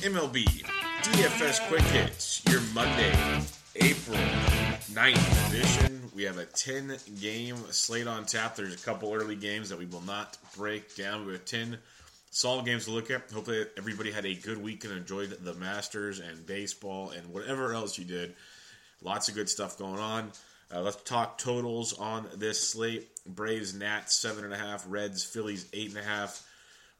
MLB DFS Quick Hits, your Monday, April 9th edition. We have a 10 game slate on tap. There's a couple early games that we will not break down. We have 10 solid games to look at. Hopefully, everybody had a good week and enjoyed the Masters and baseball and whatever else you did. Lots of good stuff going on. Uh, let's talk totals on this slate. Braves, Nats, seven and a half. Reds, Phillies, eight and a half.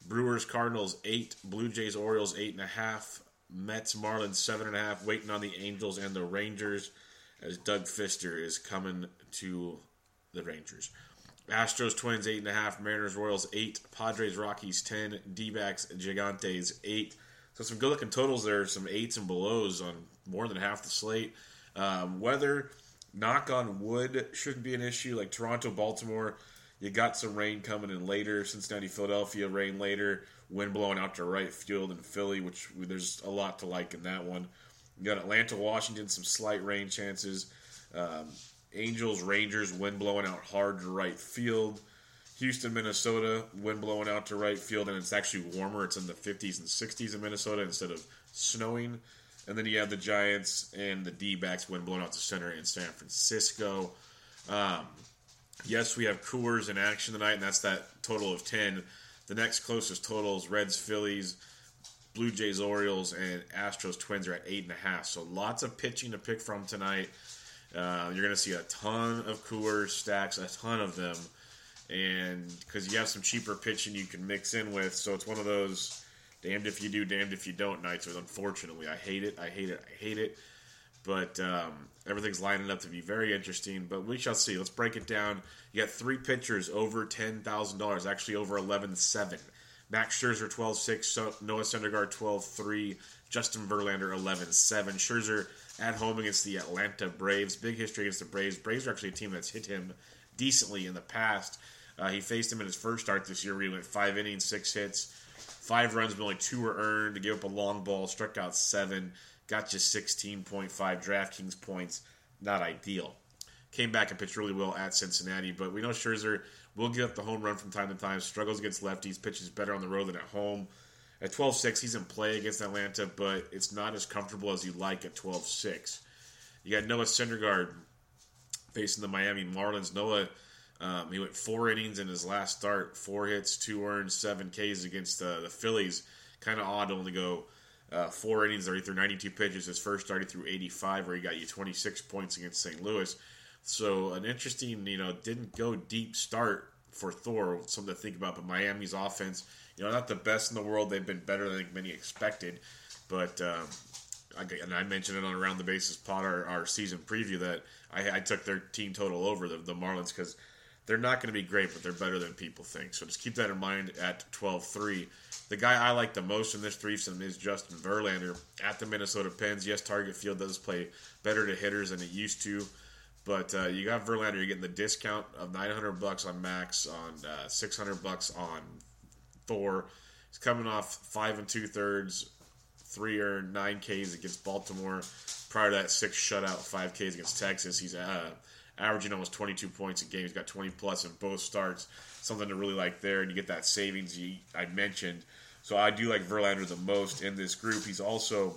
Brewers, Cardinals, eight. Blue Jays, Orioles, eight and a half. Mets, Marlins, seven and a half. Waiting on the Angels and the Rangers as Doug Fister is coming to the Rangers. Astros, Twins, eight and a half. Mariners, Royals, eight. Padres, Rockies, ten. D-backs, Gigantes, eight. So some good looking totals there. Some eights and belows on more than half the slate. Um, weather, knock on wood, shouldn't be an issue. Like Toronto, Baltimore, you got some rain coming in later. Cincinnati, Philadelphia, rain later. Wind blowing out to right field in Philly, which there's a lot to like in that one. You got Atlanta, Washington, some slight rain chances. Um, Angels, Rangers, wind blowing out hard to right field. Houston, Minnesota, wind blowing out to right field, and it's actually warmer. It's in the 50s and 60s in Minnesota instead of snowing. And then you have the Giants and the D backs wind blowing out to center in San Francisco. Um, yes, we have Coors in action tonight, and that's that total of 10. The next closest totals Reds, Phillies, Blue Jays, Orioles, and Astros Twins are at 8.5. So lots of pitching to pick from tonight. Uh, you're going to see a ton of Coors stacks, a ton of them. And because you have some cheaper pitching you can mix in with. So it's one of those damned if you do, damned if you don't nights. With unfortunately, I hate it. I hate it. I hate it. But um, everything's lining up to be very interesting. But we shall see. Let's break it down. You got three pitchers over ten thousand dollars, actually over eleven seven. Max Scherzer 12-6, Noah Syndergaard 12-3, Justin Verlander 11-7. Scherzer at home against the Atlanta Braves. Big history against the Braves. Braves are actually a team that's hit him decently in the past. Uh, he faced him in his first start this year where he went five innings, six hits, five runs, but only two were earned. To give up a long ball, struck out seven, got just 16.5 DraftKings points. Not ideal. Came back and pitched really well at Cincinnati, but we know Scherzer will give up the home run from time to time. Struggles against lefties, pitches better on the road than at home. At 12 6, he's in play against Atlanta, but it's not as comfortable as you like at 12 6. You got Noah Syndergaard facing the Miami Marlins. Noah, um, he went four innings in his last start, four hits, two earned, seven Ks against uh, the Phillies. Kind of odd to only go uh, four innings. He threw 92 pitches. His first start, through 85, where he got you 26 points against St. Louis. So an interesting, you know, didn't go deep start for Thor. Something to think about. But Miami's offense, you know, not the best in the world. They've been better than many expected. But um, I, and I mentioned it on Around the Bases pod, our, our season preview, that I, I, took their team total over the, the Marlins because they're not going to be great, but they're better than people think. So just keep that in mind at 12-3. The guy I like the most in this threesome is Justin Verlander at the Minnesota Pens. Yes, Target Field does play better to hitters than it used to. But uh, you got Verlander, you're getting the discount of 900 bucks on Max, on uh, 600 bucks on Thor. He's coming off five and two thirds, three or nine Ks against Baltimore. Prior to that, six shutout, five Ks against Texas. He's uh, averaging almost 22 points a game. He's got 20 plus in both starts. Something to really like there, and you get that savings you, I mentioned. So I do like Verlander the most in this group. He's also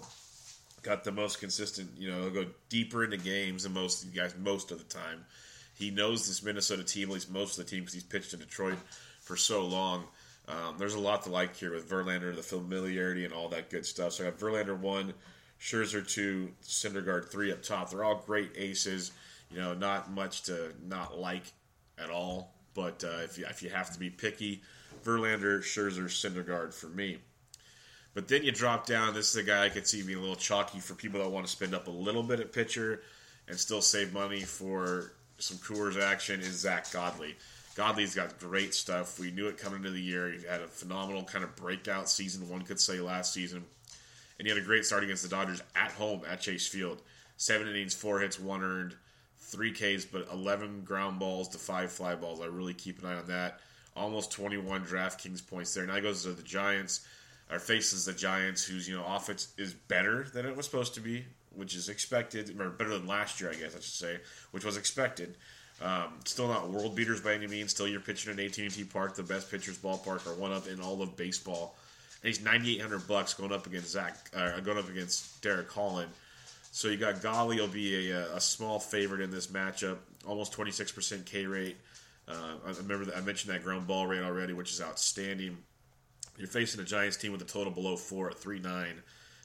got the most consistent. You know, he'll go deeper into games than most of you guys most of the time. He knows this Minnesota team, at least most of the team, because he's pitched in Detroit for so long. Um, there's a lot to like here with Verlander, the familiarity and all that good stuff. So I got Verlander one, Scherzer two, Syndergaard three up top. They're all great aces. You know, not much to not like at all. But uh, if you if you have to be picky, Verlander, Scherzer, Syndergaard for me. But then you drop down. This is a guy I could see being a little chalky for people that want to spend up a little bit at pitcher and still save money for some Coors action. Is Zack Godley? Godley's got great stuff. We knew it coming into the year. He had a phenomenal kind of breakout season, one could say, last season. And he had a great start against the Dodgers at home at Chase Field. Seven innings, four hits, one earned, three Ks, but 11 ground balls to five fly balls. I really keep an eye on that. Almost 21 DraftKings points there. Now goes to the Giants our faces the Giants, whose you know offense is better than it was supposed to be, which is expected, or better than last year, I guess I should say, which was expected. Um, still not world beaters by any means. Still, you're pitching in AT&T Park, the best pitchers ballpark, or one of in all of baseball And he's 9,800 bucks going up against Zach, uh, going up against Derek Holland. So you got Godley will be a, a small favorite in this matchup, almost 26% K rate. Uh, I remember that I mentioned that ground ball rate already, which is outstanding. You're facing a Giants team with a total below four at three nine.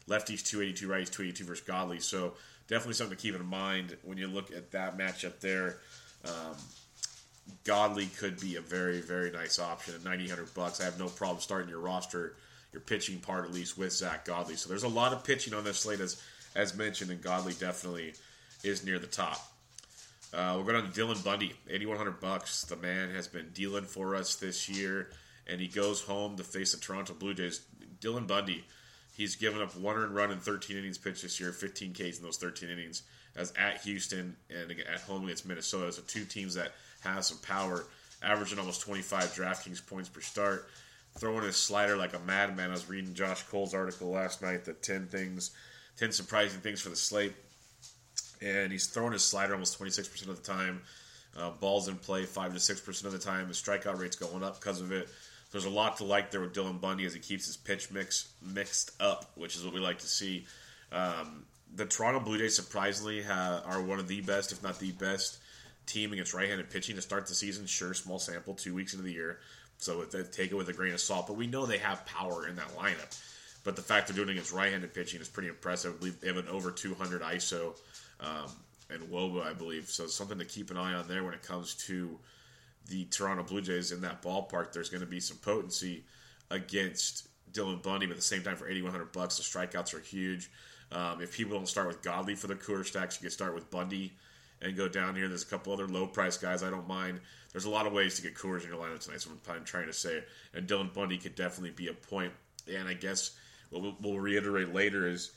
Lefties 282, righties 282 versus Godley. So definitely something to keep in mind when you look at that matchup there. Um, Godley could be a very, very nice option at 9,800 bucks. I have no problem starting your roster, your pitching part at least with Zack Godley. So there's a lot of pitching on this slate as as mentioned, and Godley definitely is near the top. Uh, we're going on to Dylan Bundy, 8,100 bucks. The man has been dealing for us this year, and he goes home to face the Toronto Blue Jays. Dylan Bundy, he's given up one run in 13 innings pitched this year, 15 Ks in those 13 innings, as at Houston and at home against Minnesota. So two teams that have some power, averaging almost 25 DraftKings points per start. Throwing his slider like a madman. I was reading Josh Cole's article last night, the 10 things, 10 surprising things for the slate and he's throwing his slider almost 26% of the time. Uh, balls in play 5 to 6% of the time. His strikeout rate's going up because of it. There's a lot to like there with Dylan Bundy as he keeps his pitch mix mixed up, which is what we like to see. Um, the Toronto Blue Jays surprisingly have, are one of the best, if not the best, team against right-handed pitching to start the season. Sure, small sample, two weeks into the year, so take it with a grain of salt. But we know they have power in that lineup. But the fact they're doing it against right-handed pitching is pretty impressive. They have an over 200 ISO um, and wOBA, I believe. So something to keep an eye on there when it comes to the Toronto Blue Jays in that ballpark. There's going to be some potency against Dylan Bundy, but at the same time, for 8,100 bucks, the strikeouts are huge. Um, if people don't start with Godley for the Coors stacks, you can start with Bundy and go down here. There's a couple other low price guys I don't mind. There's a lot of ways to get Coors in your lineup tonight. So I'm trying to say, and Dylan Bundy could definitely be a point. And I guess what we'll reiterate later is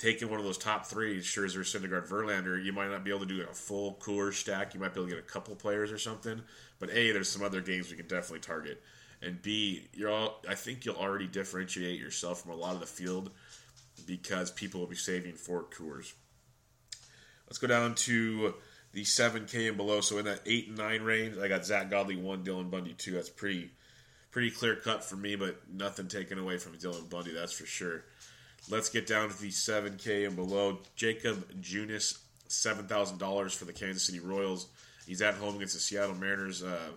taking one of those top three, Scherzer, Syndergaard, Verlander, you might not be able to do a full Coors stack. You might be able to get a couple players or something. But A, there's some other games we can definitely target. And B, you're all, I think you'll already differentiate yourself from a lot of the field because people will be saving for Coors. Let's go down to the 7K and below. So in that 8 and 9 range, I got Zack Godley 1, Dylan Bundy 2. That's pretty pretty clear cut for me, but nothing taken away from Dylan Bundy, that's for sure. Let's get down to the 7K and below. Jakob Junis, $7,000 for the Kansas City Royals. He's at home against the Seattle Mariners. Uh,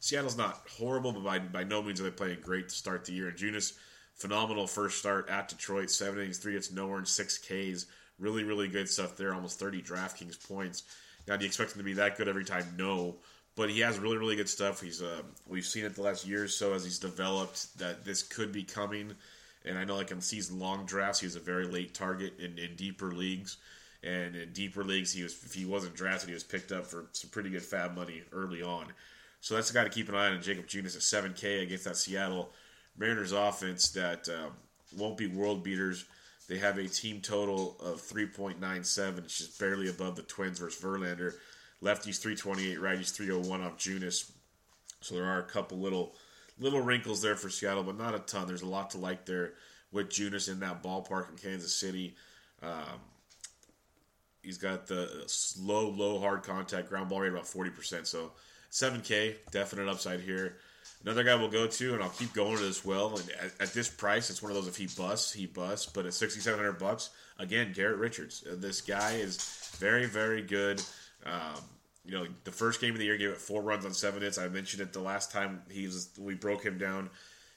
Seattle's not horrible, but by, by no means are they playing great to start the year. And Junis, phenomenal first start at Detroit. Seven innings, three hits, no earned, six Ks. Really, really good stuff there. Almost 30 DraftKings points. Now, do you expect him to be that good every time? No. But he has really, really good stuff. He's uh, we've seen it the last year or so as he's developed that this could be coming. And I know, like in season long drafts, he was a very late target in, in deeper leagues. And in deeper leagues, he was if he wasn't drafted, he was picked up for some pretty good FAAB money early on. So that's the guy to keep an eye on. Jakob Junis at 7K against that Seattle Mariners offense that um, won't be world beaters. They have a team total of 3.97. It's just barely above the Twins versus Verlander. Lefties 328, righties 301 off Junis. So there are a couple little little wrinkles there for Seattle, but not a ton. There's a lot to like there with Junis in that ballpark in Kansas City. Um, he's got the slow, low, hard contact ground ball rate about 40%. So 7K, definite upside here. Another guy we'll go to, and I'll keep going to as well. And at, at, this price, it's one of those if he busts, he busts. But at 6,700 bucks, again, Garrett Richards. Uh, this guy is very, very good. Um, you know, the first game of the year gave it four runs on seven hits. I mentioned it the last time he was we broke him down.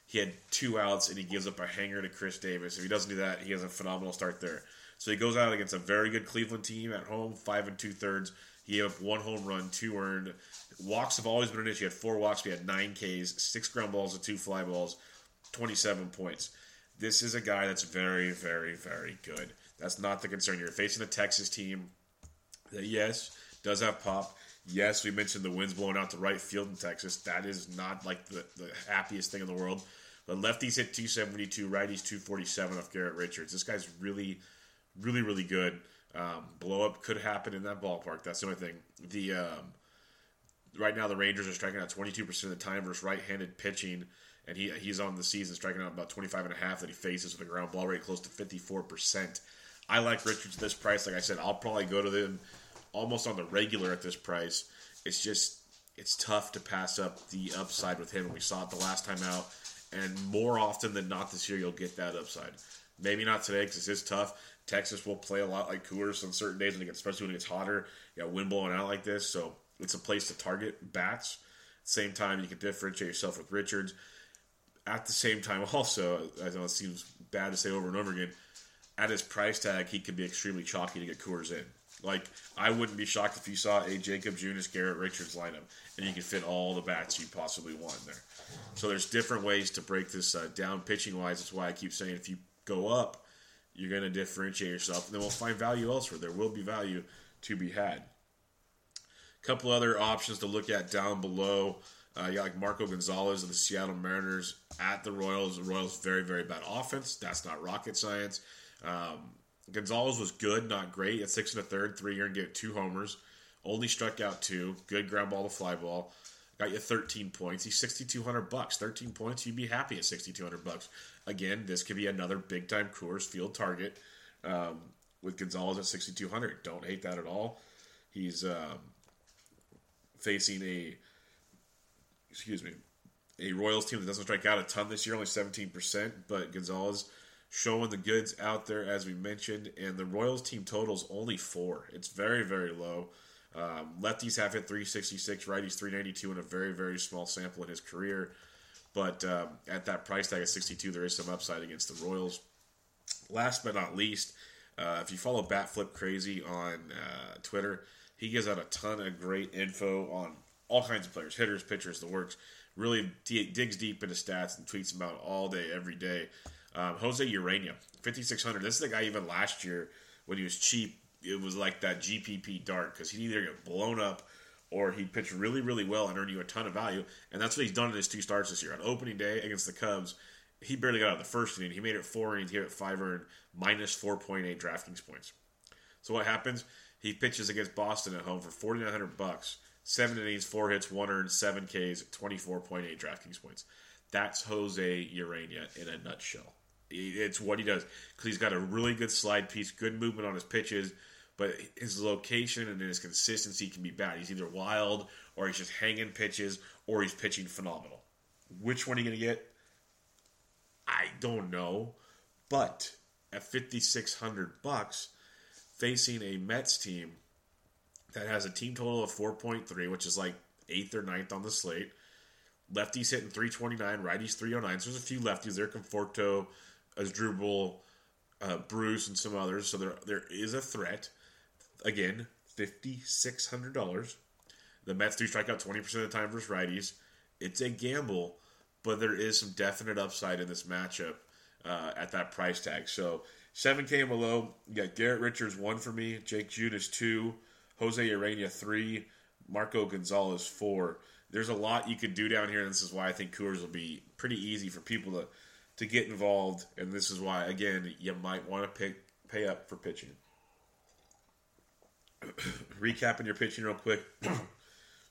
He had two outs and he gives up a hanger to Chris Davis. If he doesn't do that, he has a phenomenal start there. So he goes out against a very good Cleveland team at home, five and two thirds. He gave up one home run, two earned. Walks have always been an issue. He had four walks. We had nine Ks, six ground balls, and two fly balls, 27 points. This is a guy that's very, very, very good. That's not the concern. You're facing a Texas team that, yes, does have pop. Yes, we mentioned the winds blowing out to right field in Texas. That is not like the, the happiest thing in the world. But lefties hit 272, righties 247 off Garrett Richards. This guy's really, really, really good. Um, blow up could happen in that ballpark. That's the only thing. The um, right now the Rangers are striking out 22% of the time versus right-handed pitching, and he he's on the season striking out about 25 and a half that he faces with a ground ball rate close to 54%. I like Richards at this price. Like I said, I'll probably go to them almost on the regular at this price. It's just it's tough to pass up the upside with him. We saw it the last time out, and more often than not this year, you'll get that upside. Maybe not today because it's tough. Texas will play a lot like Coors on certain days, and especially when it gets, hotter. You got wind blowing out like this, so it's a place to target bats. Same time, you can differentiate yourself with Richards. At the same time, also, I know it seems bad to say over and over again, at his price tag, he could be extremely chalky to get Coors in. Like, I wouldn't be shocked if you saw a Jakob Junis, Garrett Richards lineup, and you could fit all the bats you possibly want in there. So there's different ways to break this uh, down pitching wise. That's why I keep saying if you go up, you're going to differentiate yourself, and then we'll find value elsewhere. There will be value to be had. A couple other options to look at down below. Uh, you got like Marco Gonzalez of the Seattle Mariners at the Royals. The Royals very very bad offense. That's not rocket science. Um, Gonzalez was good, not great. At six and a third, three year and get two homers. Only struck out two. Good ground ball to fly ball. Got you 13 points. He's 6,200 bucks. 13 points. You'd be happy at 6,200 bucks. Again, this could be another big time Coors Field target um, with Gonzalez at 6,200. Don't hate that at all. He's um, facing a excuse me a Royals team that doesn't strike out a ton this year, only 17%. But Gonzalez showing the goods out there as we mentioned, and the Royals team totals only four. It's very very low. Um, lefties have hit 366, righties 392 in a very very small sample in his career. But um, at that price tag of 62, there is some upside against the Royals. Last but not least, uh, if you follow Batflip Crazy on uh, Twitter, he gives out a ton of great info on all kinds of players, hitters, pitchers, the works. Really d- digs deep into stats and tweets them out all day, every day. Um, Jose Urena, 5,600. This is the guy even last year when he was cheap. It was like that GPP dart because he'd either get blown up or he pitched really, really well and earned you a ton of value. And that's what he's done in his two starts this year. On opening day against the Cubs, he barely got out of the first inning. He made it four innings, he hit five earned, minus 4.8 DraftKings points. So what happens? He pitches against Boston at home for 4,900 bucks. Seven innings, four hits, one earned, seven Ks, 24.8 DraftKings points. That's Jose Urena in a nutshell. It's what he does because he's got a really good slide piece, good movement on his pitches, but his location and his consistency can be bad. He's either wild or he's just hanging pitches or he's pitching phenomenal. Which one are you going to get? I don't know, but at 5600 bucks facing a Mets team that has a team total of 4.3, which is like 8th or 9th on the slate. Lefties hitting 329, righties 309. So there's a few lefties there, Conforto, Asdrubal, uh, Bruce, and some others. So there there is a threat. Again, fifty six hundred dollars. The Mets do strike out twenty percent of the time versus righties. It's a gamble, but there is some definite upside in this matchup uh, at that price tag. So seven K below, you got Garrett Richards one for me, Jake Junis two, Jose Urena three, Marco Gonzalez four. There's a lot you could do down here, and this is why I think Coors will be pretty easy for people to to get involved, and this is why again you might want to pick pay up for pitching. Recapping your pitching real quick.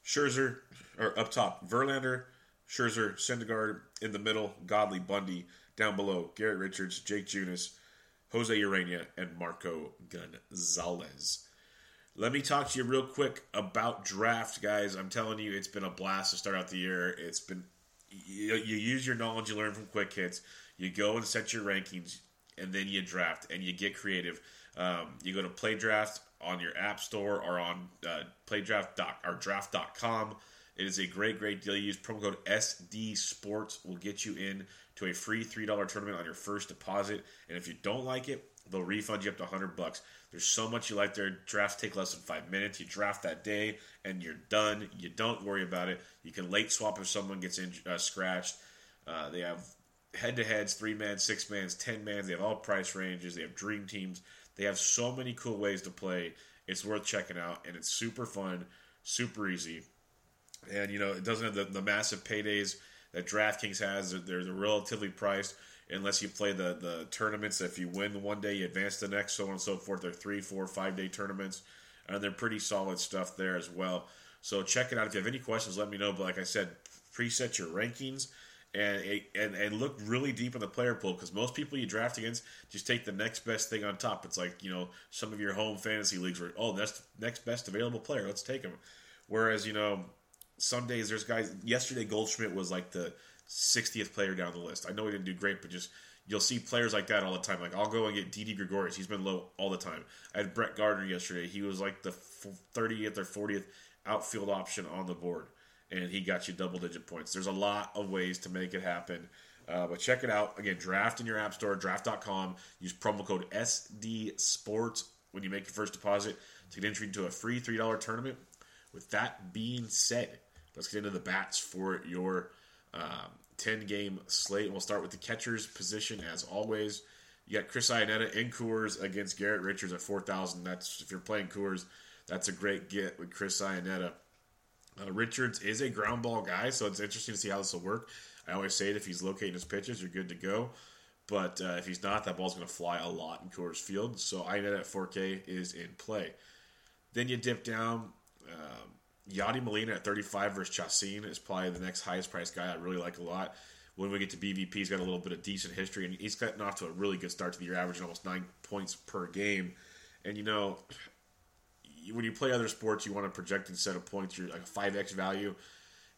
Scherzer or up top, Verlander, Scherzer, Syndergaard in the middle, Godley, Bundy down below, Garrett Richards, Jake Junis, Jose Urena, and Marco Gonzalez. Let me talk to you real quick about draft, guys. I'm telling you, it's been a blast to start out the year. It's been you, you use your knowledge you learn from quick hits. You go and set your rankings, and then you draft and you get creative. Um, you go to play draft on your app store or on uh, playdraft or draft.com. It is a great, great deal. You use promo code SD Sports will get you in to a free three dollar tournament on your first deposit. And if you don't like it, they'll refund you up to hundred bucks. There's so much you like there. Drafts take less than five minutes. You draft that day and you're done. You don't worry about it. You can late swap if someone gets in, uh, scratched. Uh, they have head to heads, three man, six mans, ten mans. They have all price ranges. They have dream teams. They have so many cool ways to play. It's worth checking out, and it's super fun, super easy. And you know, it doesn't have the, the massive paydays that DraftKings has. They're, they're relatively priced unless you play the the tournaments. If you win one day, you advance the next, so on and so forth. They're three, four, five day tournaments, and they're pretty solid stuff there as well. So check it out. If you have any questions, let me know. But like I said, preset your rankings and and and look really deep in the player pool because most people you draft against just take the next best thing on top. It's like you know some of your home fantasy leagues where oh that's the next best available player, let's take him. Whereas you know some days there's guys. Yesterday Goldschmidt was like the 60th player down the list. I know he didn't do great, but just you'll see players like that all the time. Like I'll go and get Didi Gregorius. He's been low all the time. I had Brett Gardner yesterday. He was like the 30th or 40th outfield option on the board, and he got you double digit points. There's a lot of ways to make it happen. Uh, but check it out. Again, draft in your app store, draft.com. Use promo code SD Sports when you make your first deposit to get entry into a free $3 tournament. With that being said, let's get into the bats for your um, 10 game slate. We'll start with the catcher's position as always. You got Chris Iannetta in Coors against Garrett Richards at 4,000. That's if you're playing Coors, that's a great get with Chris Iannetta. Uh, Richards is a ground ball guy, so it's interesting to see how this will work. I always say it if he's locating his pitches, you're good to go. But uh, if he's not, that ball's going to fly a lot in Coors Field. So Iannetta at 4K is in play. Then you dip down. Um, Yadi Molina at 35 versus Chacin is probably the next highest priced guy I really like a lot. When we get to BVP, he's got a little bit of decent history, and he's gotten off to a really good start to the year, averaging almost nine points per game. And you know, when you play other sports, you want a projected set of points. You're like a five x value.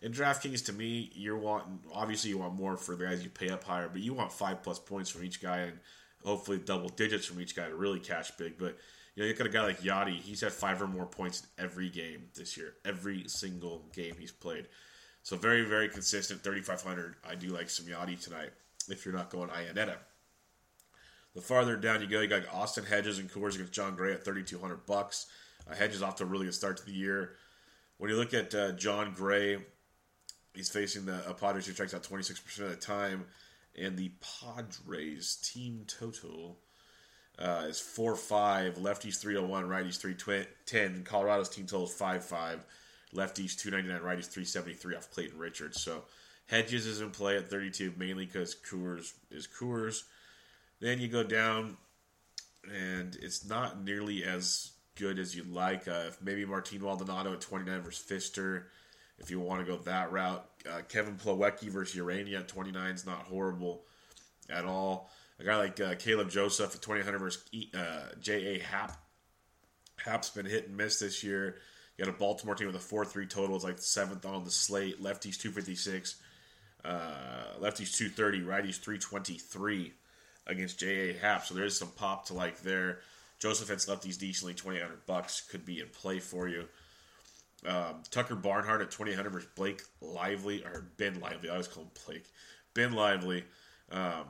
In DraftKings, to me, you're wanting obviously you want more for the guys you pay up higher, but you want five plus points from each guy and hopefully double digits from each guy to really cash big. But you know, you got a guy like Yadi. He's had five or more points in every game this year. Every single game he's played. So very, very consistent. 3,500. I do like some Yadi tonight if you're not going Iannetta. The farther down you go, you got Austin Hedges and Coors against Jon Gray at 3,200 bucks. Uh, Hedges off to a really good start to the year. When you look at uh, Jon Gray, he's facing the uh, Padres who strikes out 26% of the time. And the Padres team total uh, is 4 5. Lefties 301, righties 310. Colorado's team total is 5 5. Lefties 299, righties 373 off Clayton Richards. So Hedges is in play at 32, mainly because Coors is Coors. Then you go down, and it's not nearly as good as you'd like. Uh, maybe Martin Maldonado at 29 versus Fister, if you want to go that route. Uh, Kevin Plawecki versus Urena at 29 is not horrible at all. A guy like uh, Caleb Joseph at 2,800 versus uh, J.A. Happ. Happ's been hit and miss this year. You got a Baltimore team with a 4 3 total. It's like the seventh on the slate. Lefties 256, uh, lefties 230, righties 323 against J.A. Happ. So there's some pop to like there. Joseph hits lefties decently, 2,800 bucks could be in play for you. Um, Tucker Barnhart at 2,800 versus Blake Lively, or Ben Lively. I always call him Blake. Ben Lively. Um,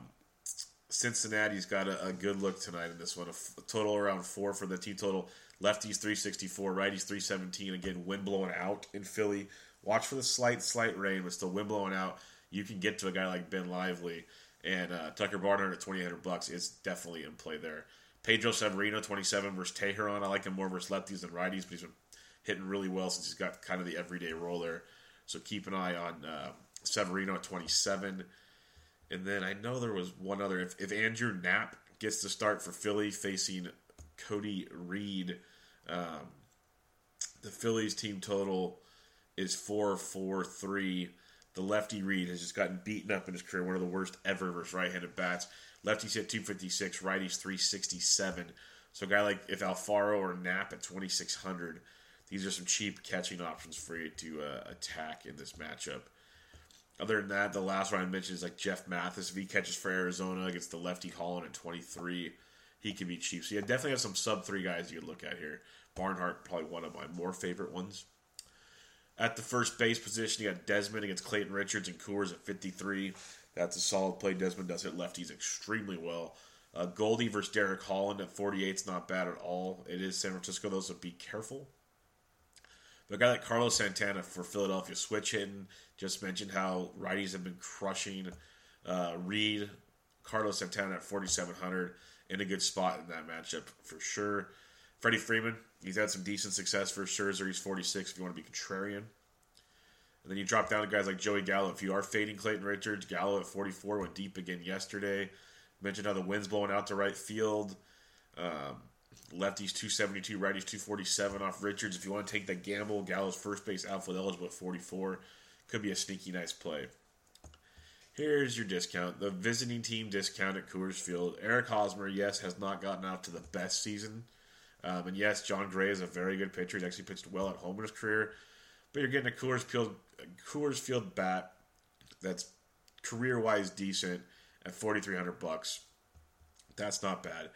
Cincinnati's got a, a, good look tonight in this one. A, f- a total around four for the team total. Lefties 364, righties 317. Again, wind blowing out in Philly. Watch for the slight, slight rain, but still wind blowing out. You can get to a guy like Ben Lively. And uh, Tucker Barnhart at 2,800 bucks is definitely in play there. Pedro Severino, 27 versus Teheran. I like him more versus lefties than righties, but he's been hitting really well since he's got kind of the everyday role there. So keep an eye on uh, Severino at 27. And then I know there was one other. If, if Andrew Knapp gets to start for Philly facing Cody Reed, um, the Phillies team total is 4 4 3. The lefty Reed has just gotten beaten up in his career, one of the worst ever versus right handed bats. Lefties hit 256, righties 367. So a guy like if Alfaro or Knapp at 2600, these are some cheap catching options for you to uh, attack in this matchup. Other than that, the last one I mentioned is like Jeff Mathis. If he catches for Arizona against the lefty Holland at 23, he can be cheap. So you definitely have some sub three guys you could look at here. Barnhart, probably one of my more favorite ones. At the first base position, you got Desmond against Clayton Richards and Coors at 53. That's a solid play. Desmond does hit lefties extremely well. Uh, Goldie versus Derek Holland at 48 is not bad at all. It is San Francisco, though, so be careful. But a guy like Carlos Santana for Philadelphia switch hitting. Just mentioned how righties have been crushing uh, Reed. Carlos Santana at 4,700 in a good spot in that matchup for sure. Freddie Freeman, he's had some decent success for Scherzer. He's 46 if you want to be contrarian. And then you drop down to guys like Joey Gallo. If you are fading Clayton Richards, Gallo at 44 went deep again yesterday. Mentioned how the wind's blowing out to right field. Um, lefties 272, righties 247 off Richards. If you want to take that gamble, Gallo's first base outfield eligible at 44. Could be a sneaky nice play. Here's your discount. The visiting team discount at Coors Field. Eric Hosmer, yes, has not gotten out to the best season. Um, and yes, Jon Gray is a very good pitcher. He's actually pitched well at home in his career. But you're getting a Coors Field, Coors Field bat that's career wise decent at 4300 bucks. That's not bad.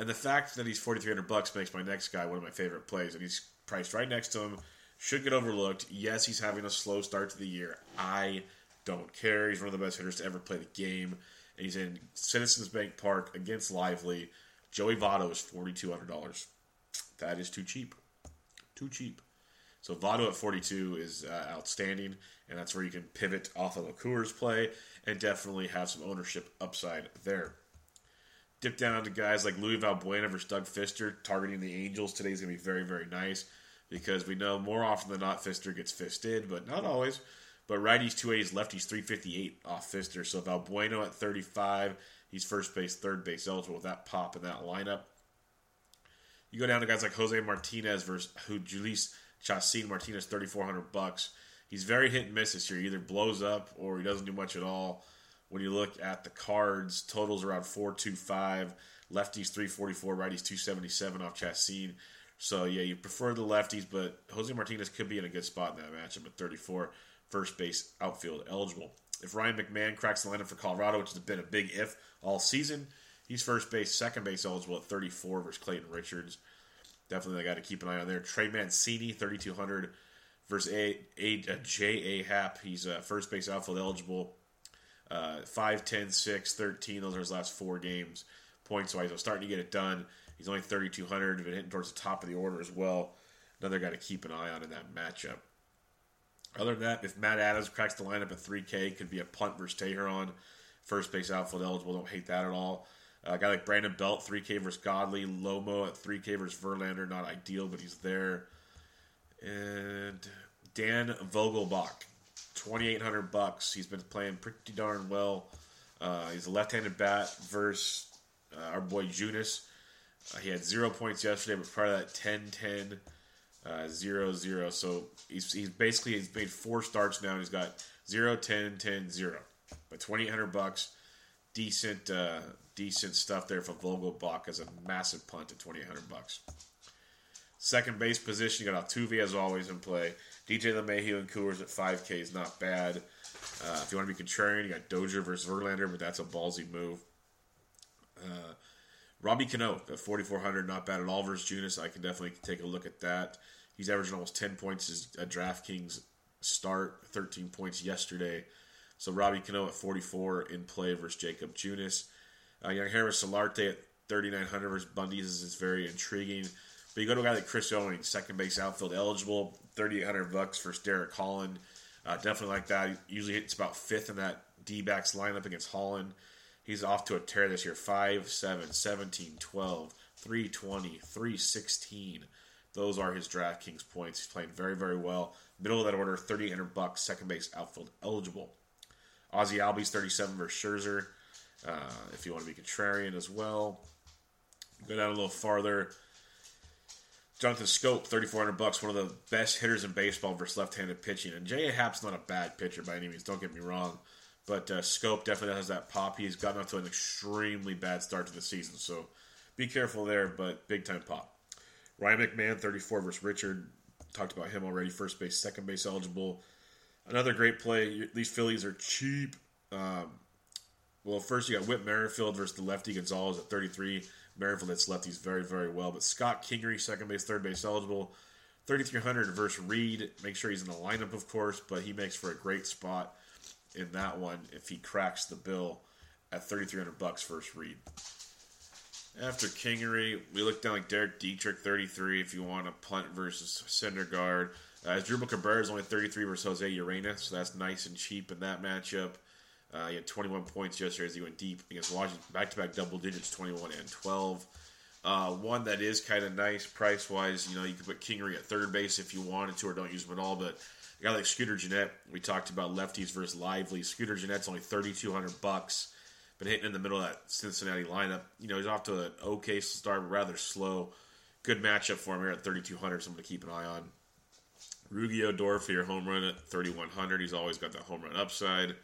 And the fact that he's 4300 bucks makes my next guy one of my favorite plays, and he's priced right next to him. Should get overlooked. Yes, he's having a slow start to the year. I don't care. He's one of the best hitters to ever play the game. And he's in Citizens Bank Park against Lively. Joey Votto is $4,200. That is too cheap. Too cheap. So Votto at 42 is uh, outstanding, and that's where you can pivot off of a Coors play and definitely have some ownership upside there. Dip down to guys like Luis Valbuena versus Doug Fister targeting the Angels today is going to be very, very nice because we know more often than not Fister gets fisted, but not always. But righties 280s, lefties 358 off Fister. So Valbuena at 35, he's first base, third base eligible with that pop in that lineup. You go down to guys like Jose Martinez versus who Jhoulys Chacin Martinez, 3400 bucks. He's very hit and miss this year. He either blows up or he doesn't do much at all. When you look at the cards, totals around 425, lefties 344, righties 277 off Chacin. So yeah, you prefer the lefties, but Jose Martinez could be in a good spot in that matchup at 34, first base outfield eligible. If Ryan McMahon cracks the lineup for Colorado, which has been a big if all season, he's first base, second base eligible at 34 versus Clayton Richards. Definitely, I got to keep an eye on there. Trey Mancini, 3,200 versus a, a, a J.A. Happ. He's uh, first base outfield eligible. Uh, 5, 10, 6, 13. Those are his last four games. Points wise, so starting to get it done. He's only 3,200, been hitting towards the top of the order as well. Another guy to keep an eye on in that matchup. Other than that, if Matt Adams cracks the lineup at 3K, could be a punt versus Teheran. First base outfield eligible. Don't hate that at all. Uh, a guy like Brandon Belt, 3K versus Godley. Lomo at 3K versus Verlander. Not ideal, but he's there. And Dan Vogelbach, 2800 bucks. He's been playing pretty darn well. Uh, he's a left-handed bat versus uh, our boy Junis. Uh, he had zero points yesterday, but prior to that, 10 10 uh, 0 0. So he's, he's basically he's made four starts now, and he's got 0 10 10 0. But 2800 bucks, decent uh, decent stuff there for Vogelbach as a massive punt at 2800 bucks. Second base position, you got Altuve as always in play. DJ LeMahieu and Coors at 5K is not bad. Uh, if you want to be contrarian, you got Dozier versus Verlander, but that's a ballsy move. Uh, Robbie Cano at 4,400, not bad at all versus Junis. I can definitely take a look at that. He's averaging almost 10 points as a DraftKings start, 13 points yesterday. So Robbie Cano at 44 in play versus Jakob Junis. Uh, Harris Solarte at 3,900 versus Bundy's is, is very intriguing. But you go to a guy like Chris Owings, second base outfield eligible, 3,800 bucks for Derek Holland. Uh, definitely like that. Usually hits about fifth in that D backs lineup against Holland. He's off to a tear this year 5, 7, 17, 12, 320, 316. Those are his DraftKings points. He's playing very, very well. Middle of that order, 3,800 bucks, second base outfield eligible. Ozzie Albies 37 versus Scherzer. Uh, if you want to be contrarian as well. Go down a little farther. Jonathan Schoop, 3400 bucks, one of the best hitters in baseball versus left-handed pitching. And J.A. Happ's not a bad pitcher by any means, don't get me wrong. But uh, Schoop definitely has that pop. He's gotten off to an extremely bad start to the season, so be careful there, but big-time pop. Ryan McMahon, 34 versus Richard. Talked about him already. First base, second base eligible. Another great play. These Phillies are cheap. Um, well, first you got Whit Merrifield versus the lefty Gonzalez at 33. Merrifield hits lefties very, very well. But Scott Kingery, second base, third base eligible. 3,300 versus Reed. Make sure he's in the lineup, of course, but he makes for a great spot in that one if he cracks the bill at 3,300 bucks versus Reed. After Kingery, we look down like Derek Dietrich, 33, if you want a punt versus Syndergaard. Uh, Asdrubal Cabrera is only 33 versus Jose Urena, so that's nice and cheap in that matchup. Uh, he had 21 points yesterday as he went deep against Washington, back-to-back double digits, 21 and 12. Uh, one that is kind of nice price-wise, you know, you could put Kingery at third base if you wanted to, or don't use him at all. But a guy like Scooter Gennett, we talked about lefties versus Lively. Scooter Gennett's only 3,200 bucks, but hitting in the middle of that Cincinnati lineup. You know, he's off to an okay start, but rather slow. Good matchup for him here at 3,200. Someone to keep an eye on. Rougned Odor for your home run at 3,100. He's always got that home run upside.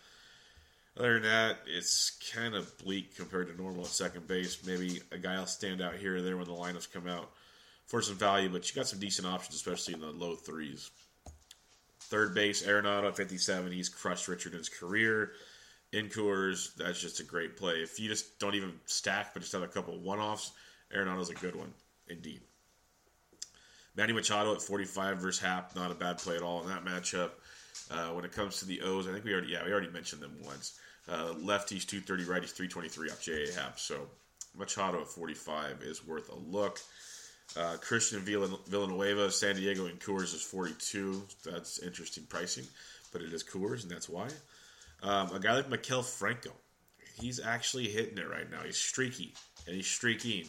Other than that, it's kind of bleak compared to normal at second base. Maybe a guy will stand out here or there when the lineups come out for some value, but you got some decent options, especially in the low threes. Third base, Arenado, 57. He's crushed Richard in his career. in Coors, that's just a great play. If you just don't even stack, but just have a couple one offs, Arenado's a good one, indeed. Manny Machado at 45 versus Hap, not a bad play at all in that matchup. Uh, when it comes to the O's, I think we already yeah we already mentioned them once. Uh, lefties 230, righties 323 off J.A. Happ. So Machado at 45 is worth a look. Uh, Christian Villanueva, San Diego, and Coors is 42. That's interesting pricing, but it is Coors, and that's why. Um, a guy like Maikel Franco, he's actually hitting it right now. He's streaky, and he's streaking.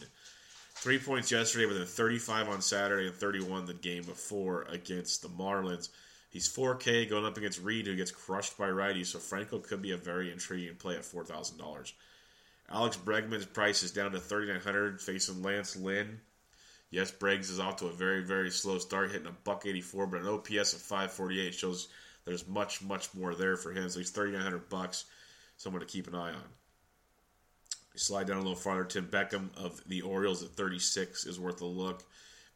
Three points yesterday, with a 35 on Saturday and 31 the game before against the Marlins. He's 4K going up against Reed, who gets crushed by righties, so Franco could be a very intriguing play at $4,000. Alex Bregman's price is down to 3900 facing Lance Lynn. Yes, Briggs is off to a very, very slow start, hitting a buck 84, but an OPS of 548 shows there's much, much more there for him. So he's 3900 bucks, someone to keep an eye on. You slide down a little farther. Tim Beckham of the Orioles at 36 is worth a look.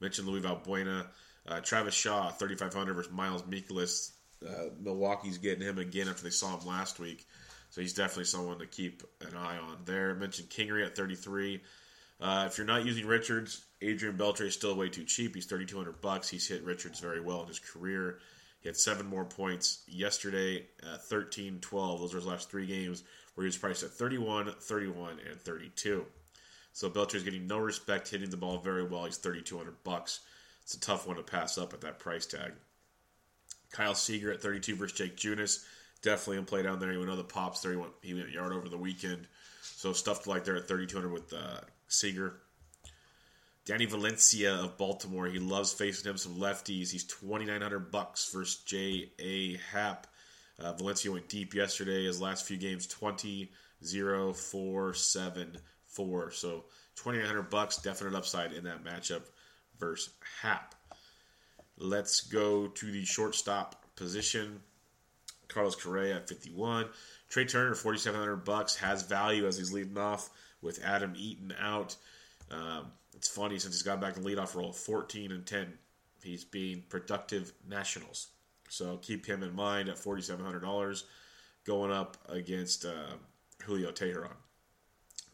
Mentioned Luis Valbuena. Uh, Travis Shaw, 3,500 versus Miles Mikolas. Uh, Milwaukee's getting him again after they saw him last week. So he's definitely someone to keep an eye on there. I mentioned Kingery at 33. Uh, if you're not using Richards, Adrian Beltre is still way too cheap. He's 3,200 bucks. He's hit Richards very well in his career. He had seven more points yesterday, uh, 13, 12. Those are his last three games where he was priced at 31, 31, and 32. So Beltre is getting no respect, hitting the ball very well. He's 3,200 bucks. It's a tough one to pass up at that price tag. Kyle Seager at 32 versus Jake Junis. Definitely in play down there. You know the pops there. He went, he went yard over the weekend. So stuff like there at 3,200 with uh, Seager. Danny Valencia of Baltimore. He loves facing him some lefties. He's 2,900 bucks versus J.A. Happ. Uh, Valencia went deep yesterday. His last few games 20, 0, 4, 7, 4. So 2,900 bucks, definite upside in that matchup versus Happ. Let's go to the shortstop position. Carlos Correa at 51. Trea Turner, 4,700 bucks, has value as he's leading off with Adam Eaton out. Um, it's funny since he's got back in the leadoff role, 14 and 10. He's being productive nationals. So keep him in mind at $4,700 going up against uh, Julio Teheran.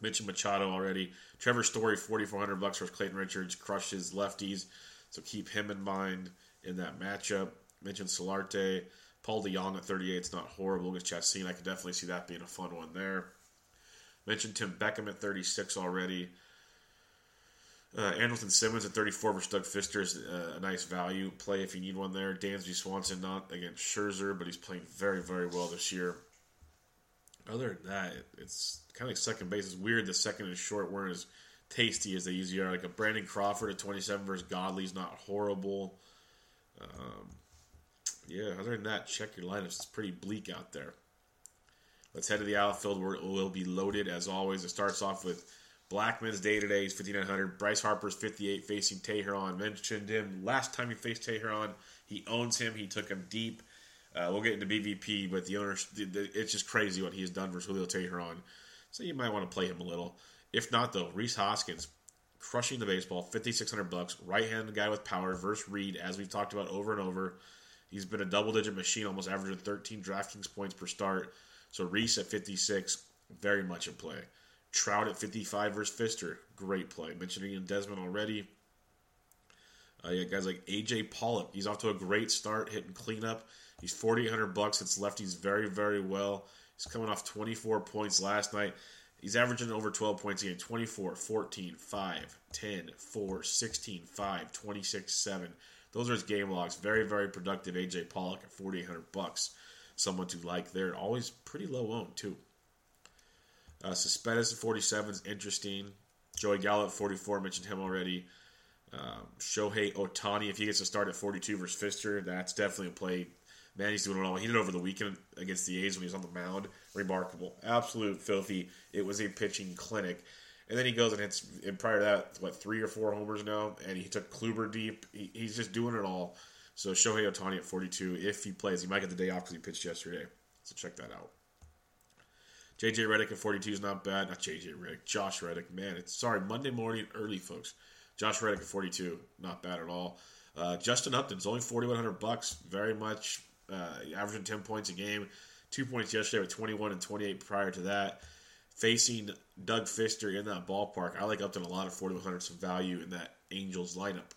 Mentioned Machado already. Trevor Story, 4400 bucks for Clayton Richards, crushes lefties. So keep him in mind in that matchup. Mentioned Solarte. Paul DeJong at 38. It's not horrible against Chacin. I could definitely see that being a fun one there. Mentioned Tim Beckham at 36 already. Uh, Andrelton Simmons at 34 versus Doug Fister is uh, a nice value play if you need one there. Dansby Swanson not against Scherzer, but he's playing very, very well this year. Other than that, it's kind of like second base. It's weird the second and short weren't as tasty as they usually are. Like a Brandon Crawford at 27 versus Godley is not horrible. Um, yeah, other than that, check your lineups. It's pretty bleak out there. Let's head to the outfield where it will be loaded as always. It starts off with Blackmon's day today is 5,900. Bryce Harper's 58 facing Teheran. Mentioned him last time he faced Teheran. He owns him. He took him deep. Uh, we'll get into BVP, but the owner, it's just crazy what he has done for Julio Teheran. So you might want to play him a little. If not, though, Rhys Hoskins crushing the baseball, 5600 bucks, right-handed guy with power versus Reed, as we've talked about over and over. He's been a double-digit machine, almost averaging 13 DraftKings points per start. So Rhys at 56, very much in play. Trout at 55 versus Fister, great play. Mentioning in Desmond already. Uh, yeah, guys like AJ Pollock, he's off to a great start, hitting cleanup. He's 4,800 bucks. It's lefties very, very well. He's coming off 24 points last night. He's averaging over 12 points a game 24, 14, 5, 10, 4, 16, 5, 26, 7. Those are his game logs. Very, very productive AJ Pollock at 4,800 bucks. Someone to like there. Always pretty low owned, too. Uh, Cespedes at 47 is interesting. Joey Gallo at 44, mentioned him already. Um, Shohei Ohtani, if he gets a start at 42 versus Fister, that's definitely a play. Man, he's doing it all. He did it over the weekend against the A's when he was on the mound. Remarkable. Absolute filthy. It was a pitching clinic. And then he goes and hits, and prior to that, what, three or four homers now? And he took Kluber deep. He, he's just doing it all. So Shohei Ohtani at 42, if he plays, he might get the day off because he pitched yesterday. So check that out. JJ Redick at 42 is not bad. Not JJ Redick, Josh Reddick. Man, it's sorry, Monday morning early, folks. Josh Reddick at 42, not bad at all. Uh, Justin Upton's only 4,100 bucks, very much uh, averaging 10 points a game. Two points yesterday with 21 and 28 prior to that. Facing Doug Fister in that ballpark, I like Upton a lot of 4,100 some value in that Angels lineup.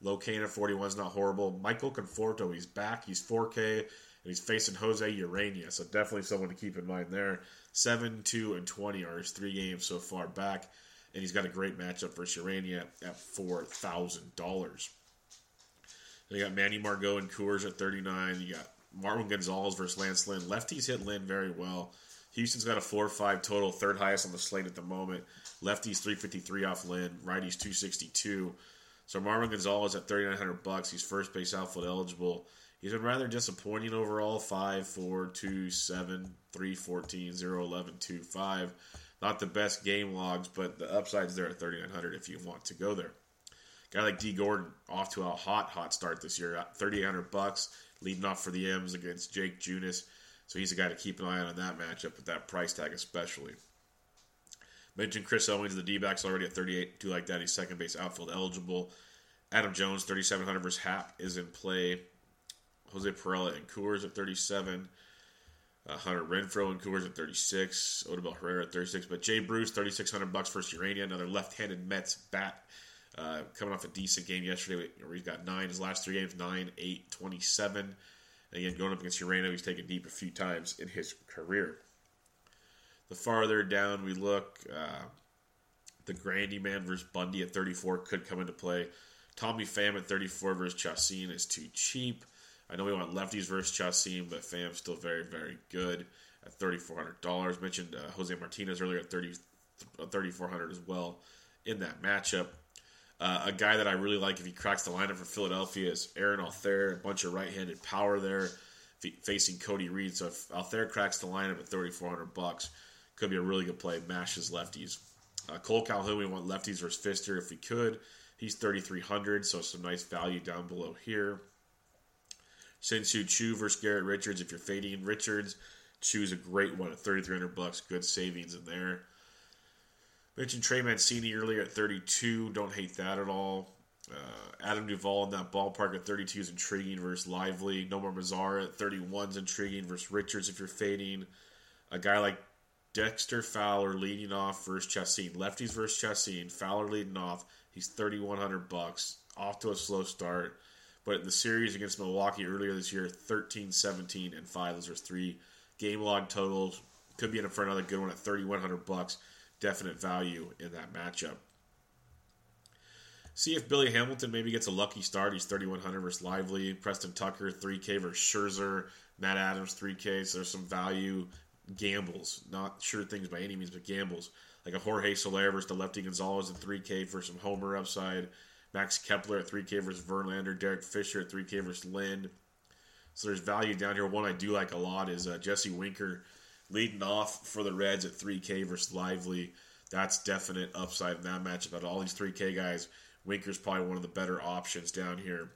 Low Kane at 41 is not horrible. Michael Conforto, he's back. He's 4K, and he's facing Jose Urena, so definitely someone to keep in mind there. 7, 2, and 20 are his three games so far back, and he's got a great matchup versus Urena at $4,000. You got Manny Margot and Coors at 39. You got Marwin Gonzalez versus Lance Lynn. Lefties hit Lynn very well. Houston's got a 4 5 total, third highest on the slate at the moment. Lefties 353 off Lynn, righties 262. So Marwin Gonzalez at 3900 bucks. He's first base outfield eligible. He's been rather disappointing overall 5 4 2 7 3 14 0 11 2 5. Not the best game logs, but the upside's there at 3900 if you want to go there. Guy like Dee Gordon off to a hot, hot start this year. 3800 bucks, leading off for the M's against Jake Junis. So he's a guy to keep an eye on in that matchup with that price tag, especially. Mentioned Chris Owings, the D backs already at 38. Do like that. He's second base outfield eligible. Adam Jones, 3,700 versus Happ is in play. Jose Pirela and Coors at 37. Uh, Hunter Renfroe and Coors at 36. Odubel Herrera at 36. But Jay Bruce, 3,600 bucks versus Urena. Another left-handed Mets bat. Uh, coming off a decent game yesterday where he's got nine. His last three games, 9, 8, 27. And again, going up against Urena, he's taken deep a few times in his career. The farther down we look, uh, the Grandy man versus Bundy at 34 could come into play. Tommy Pham at 34 versus Chacin is too cheap. I know we want lefties versus Chacin, but Pham's still very, very good at $3,400. Mentioned uh, Jose Martinez earlier at 30, uh, 3400 as well in that matchup. Uh, a guy that I really like if he cracks the lineup for Philadelphia is Aaron Altherr, a bunch of right-handed power there, facing Cody Reed. So if Altherr cracks the lineup at 3,400 bucks, could be a really good play. Mashes lefties. Uh, Cole Calhoun, we want lefties versus Fister if we could. He's 3,300, so some nice value down below here. Shin-Soo Choo versus Garrett Richards. If you're fading Richards, Choo's a great one at 3,300 bucks. Good savings in there. Mentioned Trey Mancini earlier at 32. Don't hate that at all. Uh, Adam Duvall in that ballpark at 32 is intriguing versus Lively. Nomar Mazara at 31 is intriguing versus Richards if you're fading. A guy like Dexter Fowler leading off versus Chacin. Lefties versus Chacin. Fowler leading off. He's 3100 bucks. Off to a slow start. But in the series against Milwaukee earlier this year, 13, 17, and 5. Those are three game log totals. Could be in for another good one at 3100 bucks. Definite value in that matchup. See if Billy Hamilton maybe gets a lucky start. He's 3,100 versus Lively. Preston Tucker, 3K versus Scherzer. Matt Adams, 3K. So there's some value gambles. Not sure things by any means, but gambles. Like a Jorge Soler versus the lefty Gonzalez at 3K for some homer upside. Max Kepler at 3K versus Verlander. Derek Fisher at 3K versus Lynn. So there's value down here. One I do like a lot is uh, Jesse Winker leading off for the Reds at 3K versus Lively. That's definite upside in that matchup. Out all these 3K guys, Winker's probably one of the better options down here.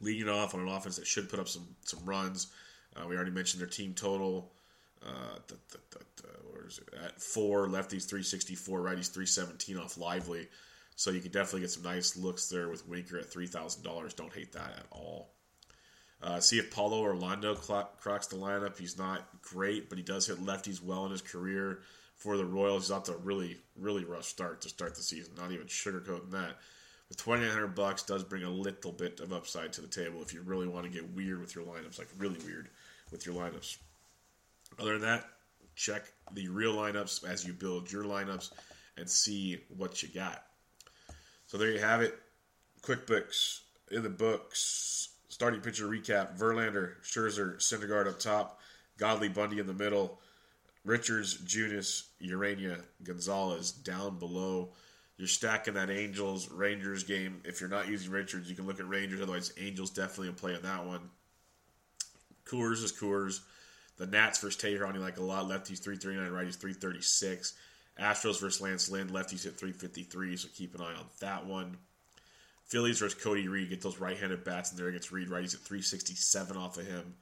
Leading off on an offense that should put up some some runs. Uh, we already mentioned their team total. Uh? At four, lefties 364, righties 317 off Lively. So you can definitely get some nice looks there with Winker at $3,000. Don't hate that at all. Uh, see if Paulo Orlando cracks the lineup. He's not great, but he does hit lefties well in his career for the Royals. He's off to a really, really rough start to start the season. Not even sugarcoating that. With twenty nine hundred bucks, does bring a little bit of upside to the table if you really want to get weird with your lineups, like really weird with your lineups. Other than that, check the real lineups as you build your lineups and see what you got. So there you have it. QuickBooks in the books. Starting pitcher recap: Verlander, Scherzer, Syndergaard up top, Godley, Bundy in the middle, Richards, Junis, Urena, Gonzalez down below. You're stacking that Angels Rangers game. If you're not using Richards, you can look at Rangers. Otherwise, Angels definitely a play on that one. Coors is Coors. The Nats versus Teheran, you like a lot. Lefties 339, righties 336. Astros versus Lance Lynn, lefties at 353, so keep an eye on that one. Phillies versus Cody Reed, get those right-handed bats in there against Reed, righties at 367 off of him.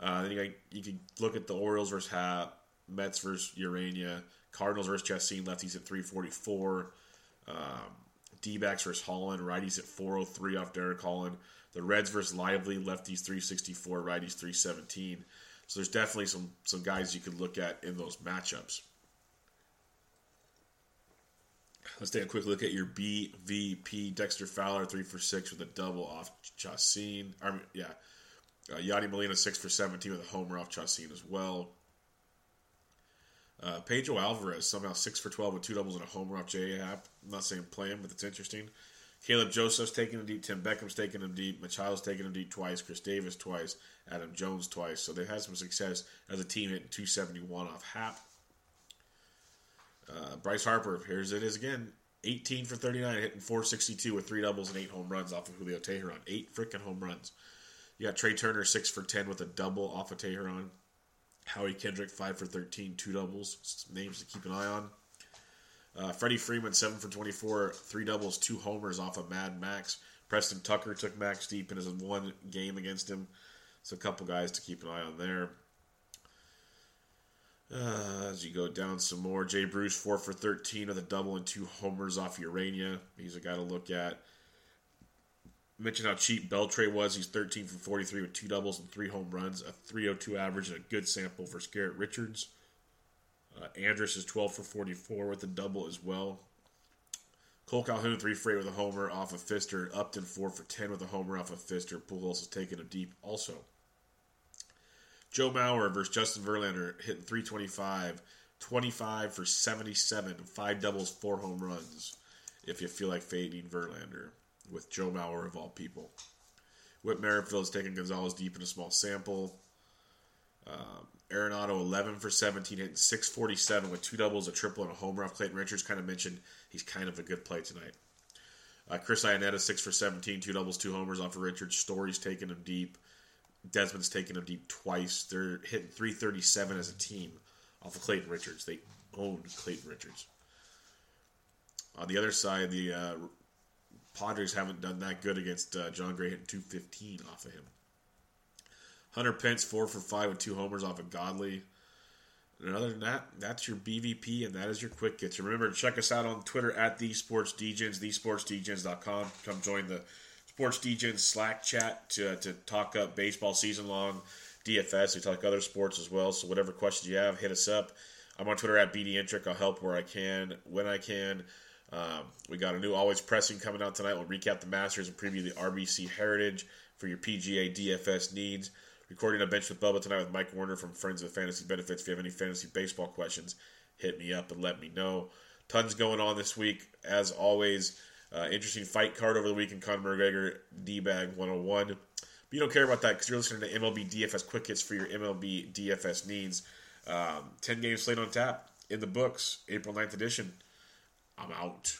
Uh, then you, you can look at the Orioles versus Happ, Mets versus Urena, Cardinals versus Chacin, lefties at 344. Um, D-backs versus Holland, righties at 403 off Derek Holland. The Reds versus Lively, lefties 364, righties 317. So there's definitely some some guys you could look at in those matchups. Let's take a quick look at your BVP. Dexter Fowler, three for six with a double off Chacin. I mean, yeah. Uh, Molina, six for 17 with a homer off Chacin as well. Uh, Pedro Alvarez, somehow six for 12 with two doubles and a homer off J. I'm not saying play him, but it's interesting. Caleb Joseph's taking him deep. Tim Beckham's taking him deep. Machado's taking him deep twice. Chris Davis twice. Adam Jones twice. So they've had some success as a team hitting 271 off Happ. Uh, Bryce Harper, here's it is again. 18 for 39, hitting 462 with three doubles and eight home runs off of Julio Teheran. Eight freaking home runs. You got Trea Turner, 6 for 10 with a double off of Teheran. Howie Kendrick, 5 for 13, two doubles. Names to keep an eye on. Uh, Freddie Freeman, 7 for 24, three doubles, two homers off of Mad Max. Preston Tucker took Max deep in his one game against him. So a couple guys to keep an eye on there. Uh, as you go down some more, Jay Bruce four for thirteen with a double and two homers off Urena. He's a guy to look at. Mention how cheap Beltre was. He's thirteen for forty-three with two doubles and three home runs, a three hundred two average, and a good sample for Garrett Richards. Uh, Andrus is twelve for forty-four with a double as well. Cole Calhoun three for eight with a homer off of Fister. Upton four for ten with a homer off of Fister. Pujols has taken a deep also. Joe Mauer versus Justin Verlander hitting 325, 25 for 77, five doubles, four home runs. If you feel like fading Verlander with Joe Mauer of all people. Whit Merrifield is taking Gonzalez deep in a small sample. Um, Arenado 11 for 17, hitting 647 with two doubles, a triple, and a homer off Clayton Richards. Kind of mentioned he's kind of a good play tonight. Uh, Chris Iannetta 6 for 17, two doubles, two homers off of Richards. Story's taking him deep. Desmond's taken him deep twice. They're hitting 337 as a team off of Clayton Richards. They own Clayton Richards. On the other side, the uh, Padres haven't done that good against uh, Jon Gray, hitting 215 off of him. Hunter Pence, 4 for 5 with two homers off of Godley. And other than that, that's your BVP and that is your quick hits. Remember to check us out on Twitter at the Sports Degens, thesportsdegens.com. Come join the Sports Degens Slack chat to, to talk up baseball season long, DFS. We talk other sports as well. So whatever questions you have, hit us up. I'm on Twitter at BDintric. I'll help where I can, when I can. Um, we got a new Always Pressing coming out tonight. We'll recap the Masters and preview the RBC Heritage for your PGA DFS needs. Recording a bench with Bubba tonight with Mike Warner from Friends with Fantasy Benefits. If you have any fantasy baseball questions, hit me up and let me know. Tons going on this week. As always, uh, interesting fight card over the weekend. Conor McGregor, D-Bag 101. But you don't care about that because you're listening to MLB DFS Quick Hits for your MLB DFS needs. Um, 10 games slate on tap in the books, April 9th edition. I'm out.